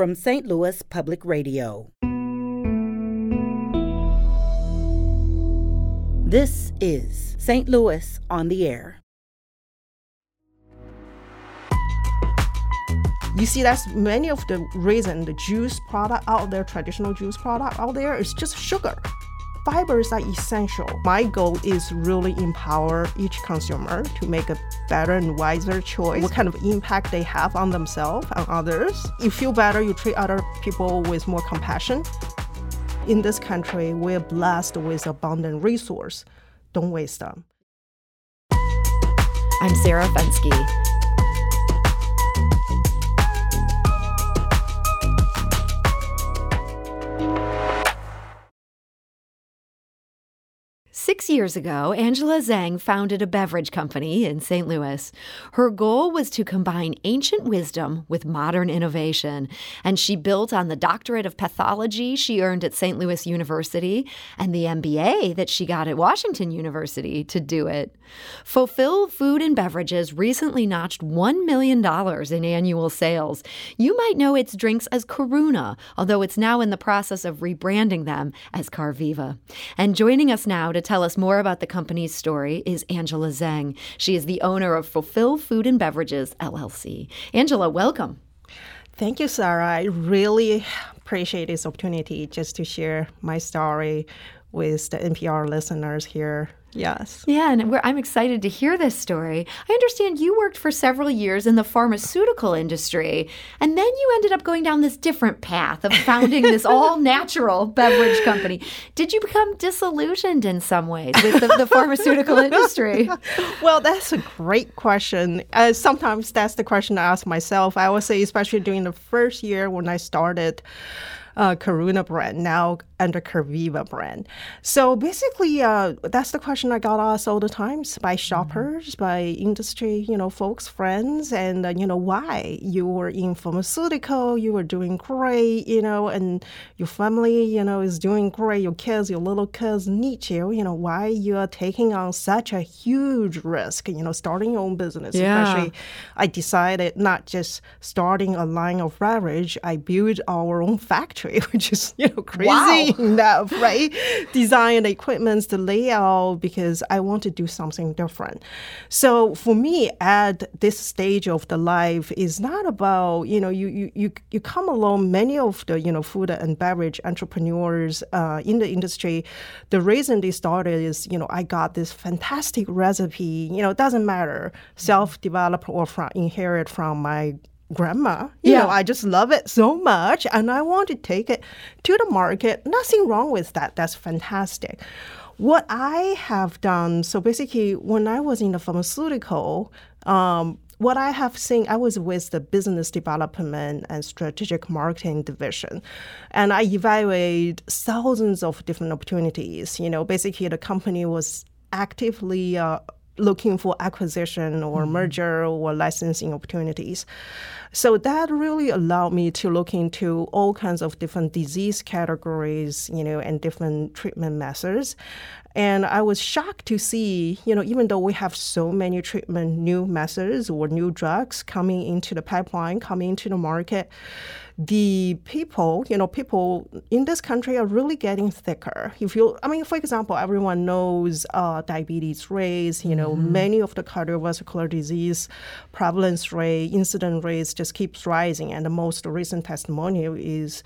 from St. Louis Public Radio. This is St. Louis on the Air. You see, that's many of the reason the juice product out there, traditional juice product out there, is just sugar. Fibers are essential. My goal is really empower each consumer to make a better and wiser choice. What kind of impact they have on themselves and others. You feel better, you treat other people with more compassion. In this country, we're blessed with abundant resource. Don't waste them. I'm Sarah Fenske. Years ago, Angela Zhang founded a beverage company in St. Louis. Her goal was to combine ancient wisdom with modern innovation, and she built on the doctorate of pathology she earned at St. Louis University and the MBA that she got at Washington University to do it. Fulfill Food and Beverages recently notched $1 million in annual sales. You might know its drinks as Karuna, although it's now in the process of rebranding them as Karviva. And joining us now to tell us more about the company's story is Angela Zhang. She is the owner of Fulfill Food and Beverages, LLC. Angela, welcome. Thank you, Sarah. I really appreciate this opportunity just to share my story with the NPR listeners here Yes. Yeah, and I'm excited to hear this story. I understand you worked for several years in the pharmaceutical industry, and then you ended up going down this different path of founding this all natural beverage company. Did you become disillusioned in some ways with the, the pharmaceutical industry? well, that's a great question. Uh, sometimes that's the question I ask myself. I would say, especially during the first year when I started uh, Karuna brand, now under Karviva brand. So basically, uh, that's the question I got asked all the times by mm-hmm. shoppers, mm-hmm. by industry, you know, folks, friends, and uh, you know why you were in pharmaceutical, you were doing great, you know, and your family, you know, is doing great. Your kids, your little kids need you. You know, why you are taking on such a huge risk, you know, starting your own business. Yeah. Especially, I decided not just starting a line of beverage, I built our own factory, which is you know crazy. Wow enough, right? Design the equipment, the layout, because I want to do something different. So for me, at this stage of the life, is not about you know you you you, you come along. Many of the you know food and beverage entrepreneurs uh, in the industry, the reason they started is you know I got this fantastic recipe. You know, it doesn't matter self developed or from inherit from my grandma. You yeah. know, I just love it so much and I want to take it to the market. Nothing wrong with that. That's fantastic. What I have done, so basically, when I was in the pharmaceutical, um, what I have seen, I was with the business development and strategic marketing division, and I evaluated thousands of different opportunities. You know, basically, the company was actively uh, looking for acquisition or mm-hmm. merger or licensing opportunities. So that really allowed me to look into all kinds of different disease categories, you know, and different treatment methods. And I was shocked to see, you know, even though we have so many treatment new methods or new drugs coming into the pipeline, coming into the market, the people, you know, people in this country are really getting thicker. If you, I mean, for example, everyone knows uh, diabetes rates, you know, mm-hmm. many of the cardiovascular disease prevalence rate, incident rates just keeps rising. And the most recent testimonial is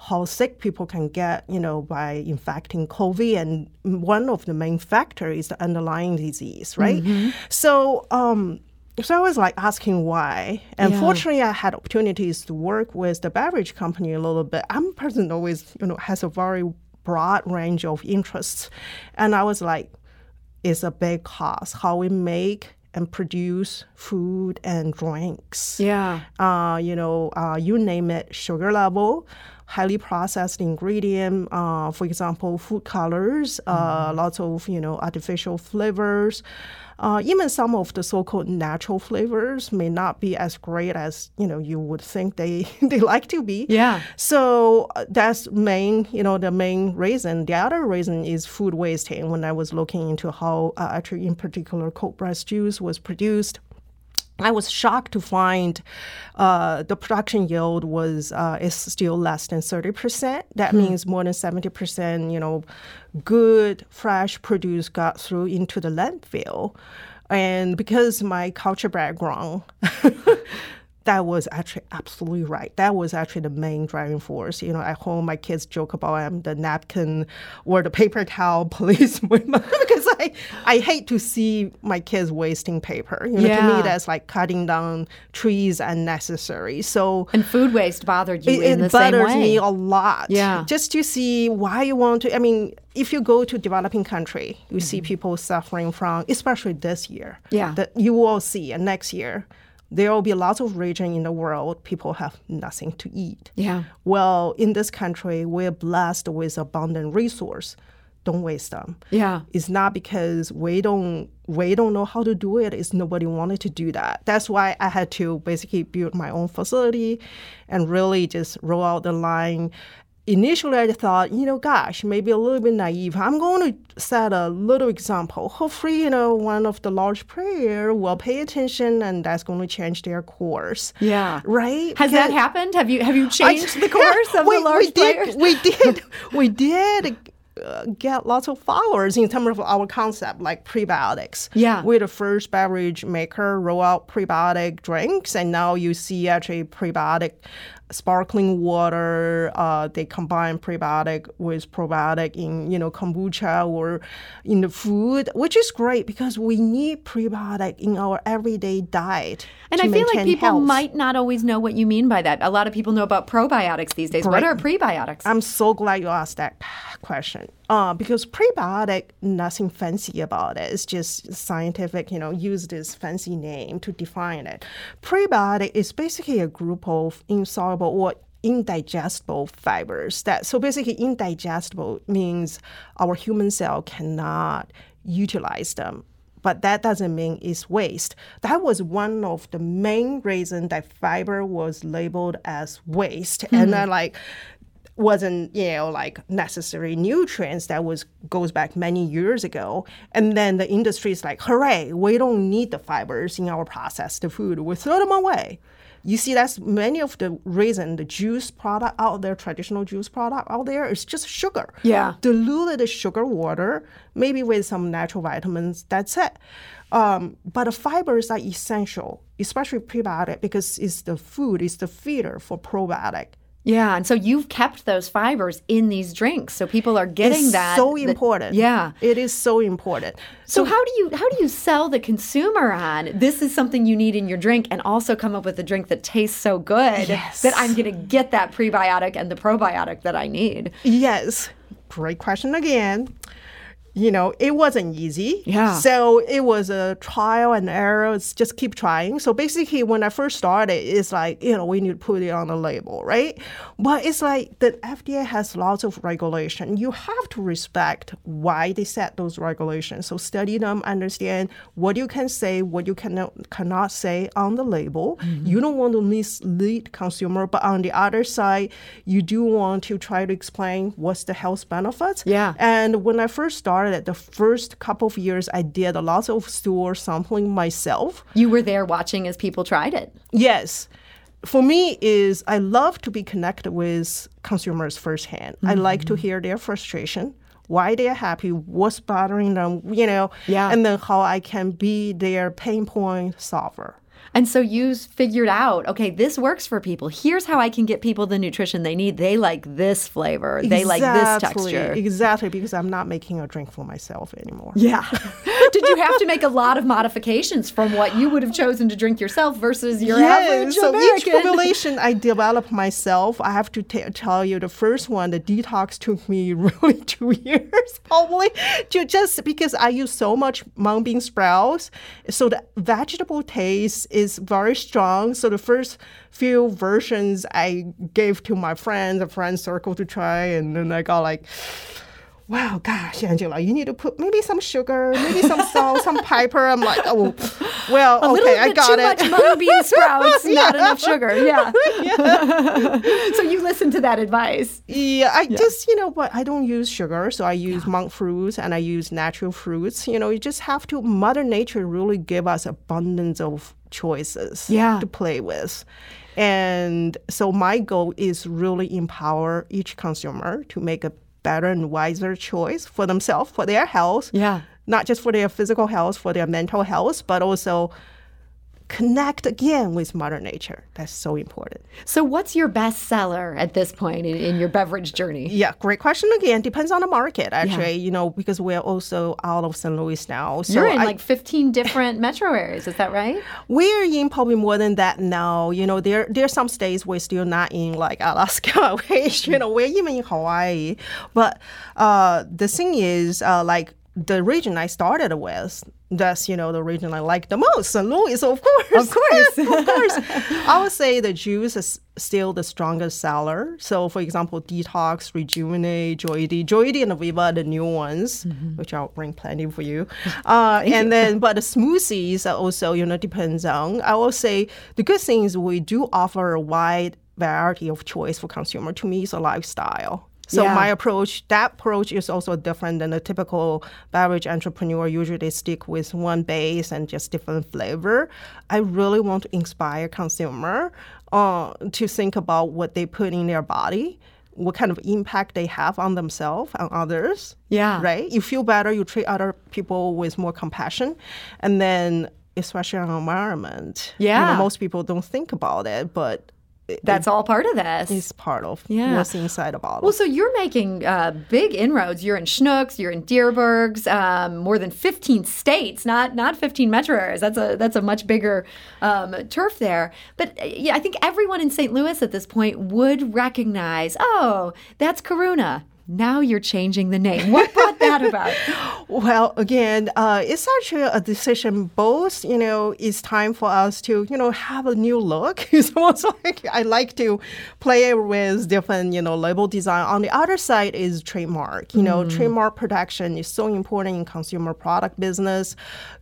how sick people can get, you know, by infecting COVID. And one of the main factors is the underlying disease, right? Mm-hmm. So, um, so I was like asking why. And yeah. fortunately, I had opportunities to work with the beverage company a little bit. I'm a person always, you know, has a very broad range of interests, and I was like, it's a big cost how we make and produce food and drinks. Yeah. Uh, you know, uh, you name it, sugar level highly processed ingredient, uh, for example, food colors, uh, mm. lots of you know artificial flavors. Uh, even some of the so-called natural flavors may not be as great as you know you would think they they like to be. Yeah. So uh, that's main you know the main reason. The other reason is food wasting. When I was looking into how uh, actually in particular cold pressed juice was produced I was shocked to find uh, the production yield was uh, is still less than thirty percent. That means more than seventy percent, you know, good fresh produce got through into the landfill. And because my culture background, that was actually absolutely right. That was actually the main driving force. You know, at home, my kids joke about I'm the napkin or the paper towel policeman because I, I hate to see my kids wasting paper. You know, to me, that's like cutting down trees unnecessary. So And food waste bothered you it, in the same way. it bothers me a lot. Yeah. Just to see why you want to. I mean, if you go to developing country, you see people suffering from, especially this year. Mm-hmm. Yeah. That you will see, and next year, there will be lots of region in the world people have nothing to eat. Yeah. Well, in this country, we're blessed with abundant resource. Don't waste them. Yeah. It's not because we don't we don't know how to do it. It's nobody wanted to do that. That's why I had to basically build my own facility and really just roll out the line. Initially, I thought, you know, gosh, maybe a little bit naive. I'm going to set a little example. Hopefully, you know, one of the large player will pay attention, and that's going to change their course. Yeah. Right? Has that happened? Have you have you I- changed the course of we, the large we players? Did, we did. We did. Uh, get lots of followers in terms of our concept, like prebiotics. Yeah. we're the first beverage maker roll out prebiotic drinks, and now you see actually prebiotic sparkling water. Uh, they combine prebiotic with probiotic in you know kombucha or in the food, which is great because we need prebiotic in our everyday diet. And I feel like people health. might not always know what you mean by that. A lot of people know about probiotics these days. What are prebiotics? I'm so glad you asked that question. Uh, because prebiotic, nothing fancy about it. It's just scientific, you know, use this fancy name to define it. Prebiotic is basically a group of insoluble or indigestible fibers that so basically indigestible means our human cell cannot utilize them but that doesn't mean it's waste. That was one of the main reasons that fiber was labeled as waste, and then like wasn't you know like necessary nutrients that was goes back many years ago and then the industry is like hooray we don't need the fibers in our processed food we throw them away you see that's many of the reason the juice product out there traditional juice product out there is just sugar Yeah. diluted sugar water, maybe with some natural vitamins. That's it. Um, but the fibers are essential, especially prebiotic, because it's the food, it's the feeder for probiotic. Yeah, and so you've kept those fibers in these drinks, so people are getting it's that. so that- important. yeah. it is so important. So how do you how do you sell the consumer on this is something you need in your drink and also come up with a drink that tastes so good Yes. that I'm going to get that prebiotic and the probiotic that I need. Yes, great question again. You know, it wasn't easy. Yeah. So it was a trial and error. It's just keep trying. So basically, when I first started, it's like, you know, we need to put it on the label, right? But it's like the FDA has lots of regulation. You have to respect why they set those regulations. So study them, understand what you can say, what you cannot, cannot say on the label. Mm-hmm. You don't want to mislead consumer, but on the other side, you do want to try to explain what's the health benefits. Yeah. And when I first started, the first couple of years, I did a lot of store sampling myself. You were there watching as people tried it. Yes. For me is I love to be connected with consumers firsthand. I mm-hmm. like to hear their frustration, why they're happy, what's bothering them, you know, Yeah. and then how I can be their pain point solver. And so you figured out, okay, this works for people. Here's how I can get people the nutrition they need. They like this flavor. They like this texture. Exactly, because I'm not making a drink for myself anymore. Yeah. Did you have to make a lot of modifications from what you would have chosen to drink yourself versus your average so each American? formulation I developed myself. I have to ta tell you, the first one, the detox took me really two years, probably, to just because I use so much mung bean sprouts, so the vegetable taste is very strong. So the first few versions I gave to my friends, a friend circle to try, and then I got like wow, gosh, Angela, you need to put maybe some sugar, maybe some salt, some pepper. I'm like, oh, well, a okay, I got too it. much mung bean sprouts, not enough sugar. Yeah. so you listened to that advice. Yeah, I just, you know, but I don't use sugar, so I use monk fruits and I use natural fruits. You know, you just have to, Mother Nature really give us abundance of choices Yeah. to play with. And so my goal is really empower each consumer to make a better and wiser choice for themselves, for their health. Yeah. Not just for their physical health, for their mental health, but also connect again with Mother Nature. That's so important. So, what's your best seller at this point in, in your beverage journey? Yeah, great question again. Depends on the market, actually, you know, because we're also out of St. Louis now. So You're in I- like 15 different metro areas, is that right? We're in probably more than that now. You know, there there are some states we're still not in, like Alaska, which you know we're even in Hawaii. But uh, the thing is, uh, like the region I started with, that's you know the region I like the most, St. Louis, of course. Of course. of course. I would say the juice is still the strongest seller. So, for example, Detox, Rejuvenate, Joy-D. Joy-D and Viva are the new ones, which I'll bring plenty for you. Uh, and then, but the smoothies are also, you know, depends on. I will say the good thing is we do offer a wide variety of choice for consumer. To me, it's a lifestyle. So Yeah. my approach, that approach is also different than a typical beverage entrepreneur. Usually they stick with one base and just different flavor. I really want to inspire consumer uh, to think about what they put in their body, what kind of impact they have on themselves and others. Yeah. Right? You feel better, you treat other people with more compassion. And then especially on environment. You know, Yeah. most people don't think about it, but That's all part of this. it's part of Yeah. what's inside a bottle. Well, so you're making uh, big inroads. You're in Schnucks, you're in Dierbergs, um, more than 15 states, not not 15 metro areas. That's a that's a much bigger um, turf there. But uh, yeah, I think everyone in St. Louis at this point would recognize, oh, that's Karuna. Now you're changing the name. What brought that about? Well, again, uh, it's actually a decision. Both, you know, it's time for us to, you know, have a new look. It's almost like I like to play with different, you know, label design. On the other side is trademark. You know, trademark protection is so important in consumer product business.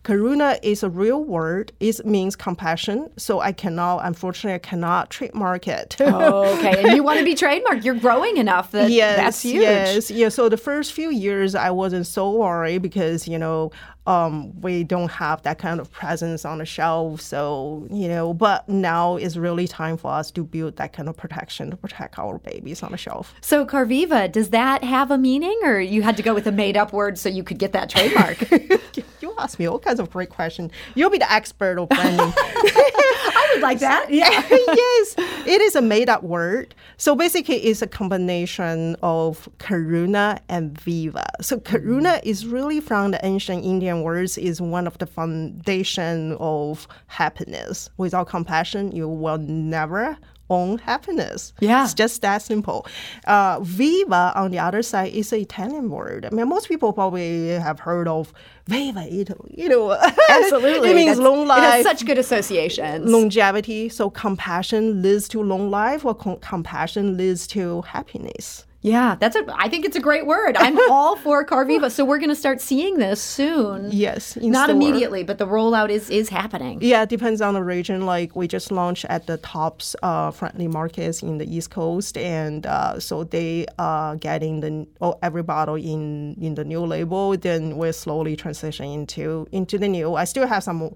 Karuna is a real word. It means compassion. So I cannot, unfortunately, I cannot trademark it. okay, and you want to be trademarked. You're growing enough that yes, that's huge. Yes, yeah. So the first few years, I wasn't so worried because you know um, we don't have that kind of presence on the shelf. So you know, but now is really time for us to build that kind of protection to protect our babies on the shelf. So Karviva, does that have a meaning, or you had to go with a made-up word so you could get that trademark? you ask me all kinds of great questions. You'll be the expert of branding. I would like that. Yeah. yes, it is a made up word. So basically, it's a combination of Karuna and Viva. So Karuna mm. is really from the ancient Indian words, is one of the foundation of happiness. Without compassion, you will never own happiness. Yeah. It's just that simple. Uh, Viva, on the other side, is an Italian word. I mean, most people probably have heard of Viva Italy. You know, Absolutely. it means That's- long life It has such good associations. longevity. So compassion leads to long life, or com- compassion leads to happiness. Yeah, that's a. I think it's a great word. I'm all for Karviva. So we're going to start seeing this soon. Yes, Not store. immediately, but the rollout is is happening. Yeah, it depends on the region. Like we just launched at the tops uh, friendly markets in the East Coast, and uh, so they are getting the oh, every bottle in in the new label. Then we're slowly transitioning into into the new. I still have some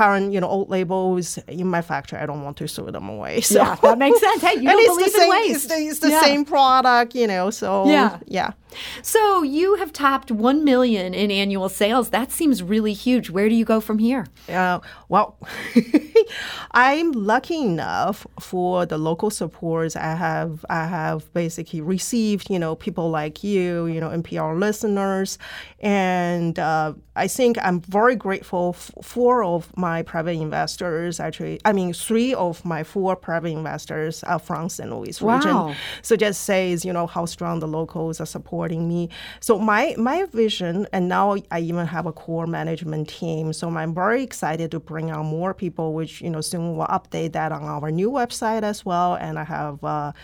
current you know old labels in my factory. I don't want to throw them away. So. Yeah, that makes sense. Hey, you and don't it's believe the same, in waste. It's the, it's the Yeah. same product, you know. So Yeah. yeah. So you have topped one million in annual sales. That seems really huge. Where do you go from here? Uh, well, I'm lucky enough for the local supports I have. I have basically received, you know, people like you, you know, NPR listeners, and uh, I think I'm very grateful. F- four of my private investors, actually, I mean, three of my four private investors are from St. Louis Wow. region. So just says, you know, how strong the locals are supporting me. So my my vision, and now I even have a core management team. So I'm very excited to bring on more people, which you know soon we'll update that on our new website as well. And I have a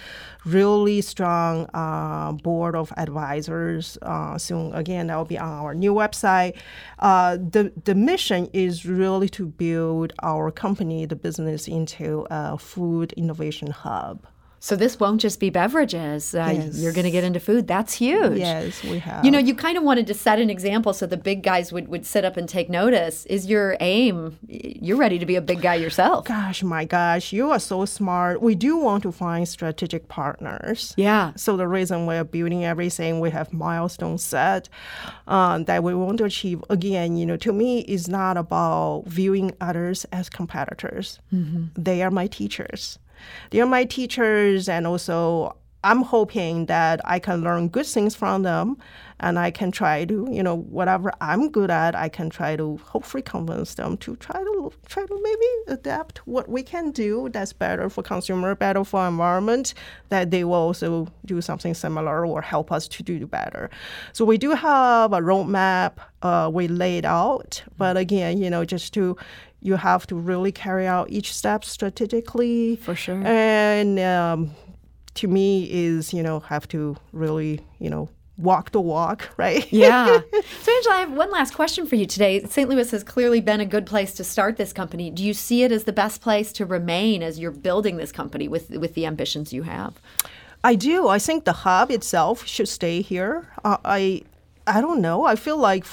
really strong uh, board of advisors. Uh, soon again, that will be on our new website. Uh, the the mission is really to build our company, the business, into a food innovation hub. So this won't just be beverages. Uh, Yes. You're going to get into food. That's huge. Yes, we have. You know, you kind of wanted to set an example so the big guys would, would sit up and take notice. Is your aim, you're ready to be a big guy yourself? Gosh, my gosh, you are so smart. We do want to find strategic partners. Yeah. So the reason we're building everything, we have milestones set um, that we want to achieve. Again, you know, to me, is not about viewing others as competitors. They are my teachers. They are my teachers, and also I'm hoping that I can learn good things from them, and I can try to, you know, whatever I'm good at, I can try to hopefully convince them to try to try to maybe adapt what we can do that's better for consumer, better for environment, that they will also do something similar or help us to do better. So we do have a roadmap uh, we laid out, but again, you know, just to you have to really carry out each step strategically For sure. and um, to me is you know have to really you know walk the walk right Yeah. So, Angela, I have one last question for you today. St. Louis has clearly been a good place to start this company. Do you see it as the best place to remain as you're building this company with, with the ambitions you have? I do. I think the hub itself should stay here. Uh, I I don't know. I feel like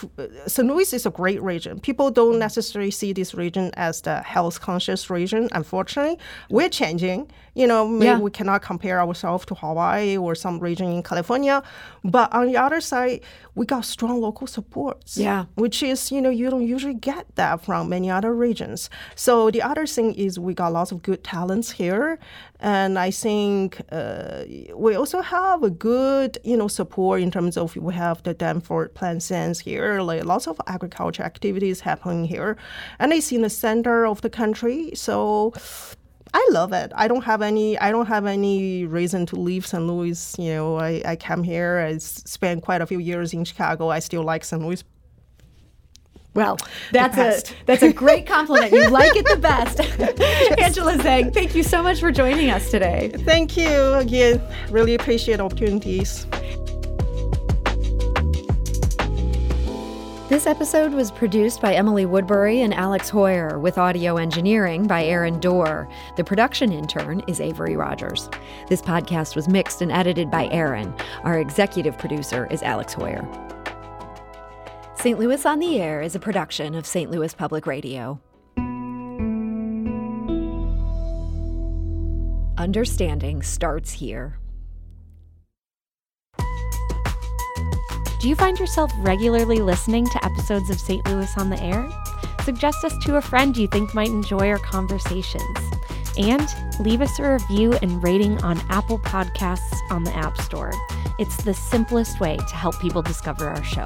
St. Louis is a great region. People don't necessarily see this region as the health conscious region. Unfortunately, we're changing. You know, maybe Yeah. we cannot compare ourselves to Hawaii or some region in California. But on the other side, we got strong local supports. Yeah. Which is, you know, you don't usually get that from many other regions. So the other thing is we got lots of good talents here. And I think uh, we also have a good, you know, support in terms of we have the Danforth Plant Science here, like lots of agriculture activities happening here. And it's in the center of the country. So I love it. I don't have any. I don't have any reason to leave St. Louis. You know, I, I came here. I spent quite a few years in Chicago. I still like St. Louis. Well, that's a that's a great compliment. You like it the best. Angela Zhang, thank you so much for joining us today. Thank you again. Really appreciate opportunities. This episode was produced by Emily Woodbury and Alex Heuer, with audio engineering by Aaron Doerr. The production intern is Avery Rogers. This podcast was mixed and edited by Aaron. Our executive producer is Alex Heuer. St. Louis on the Air is a production of St. Louis Public Radio. Understanding starts here. Do you find yourself regularly listening to episodes of St. Louis on the Air? Suggest us to a friend you think might enjoy our conversations. And leave us a review and rating on Apple Podcasts on the App Store. It's the simplest way to help people discover our show.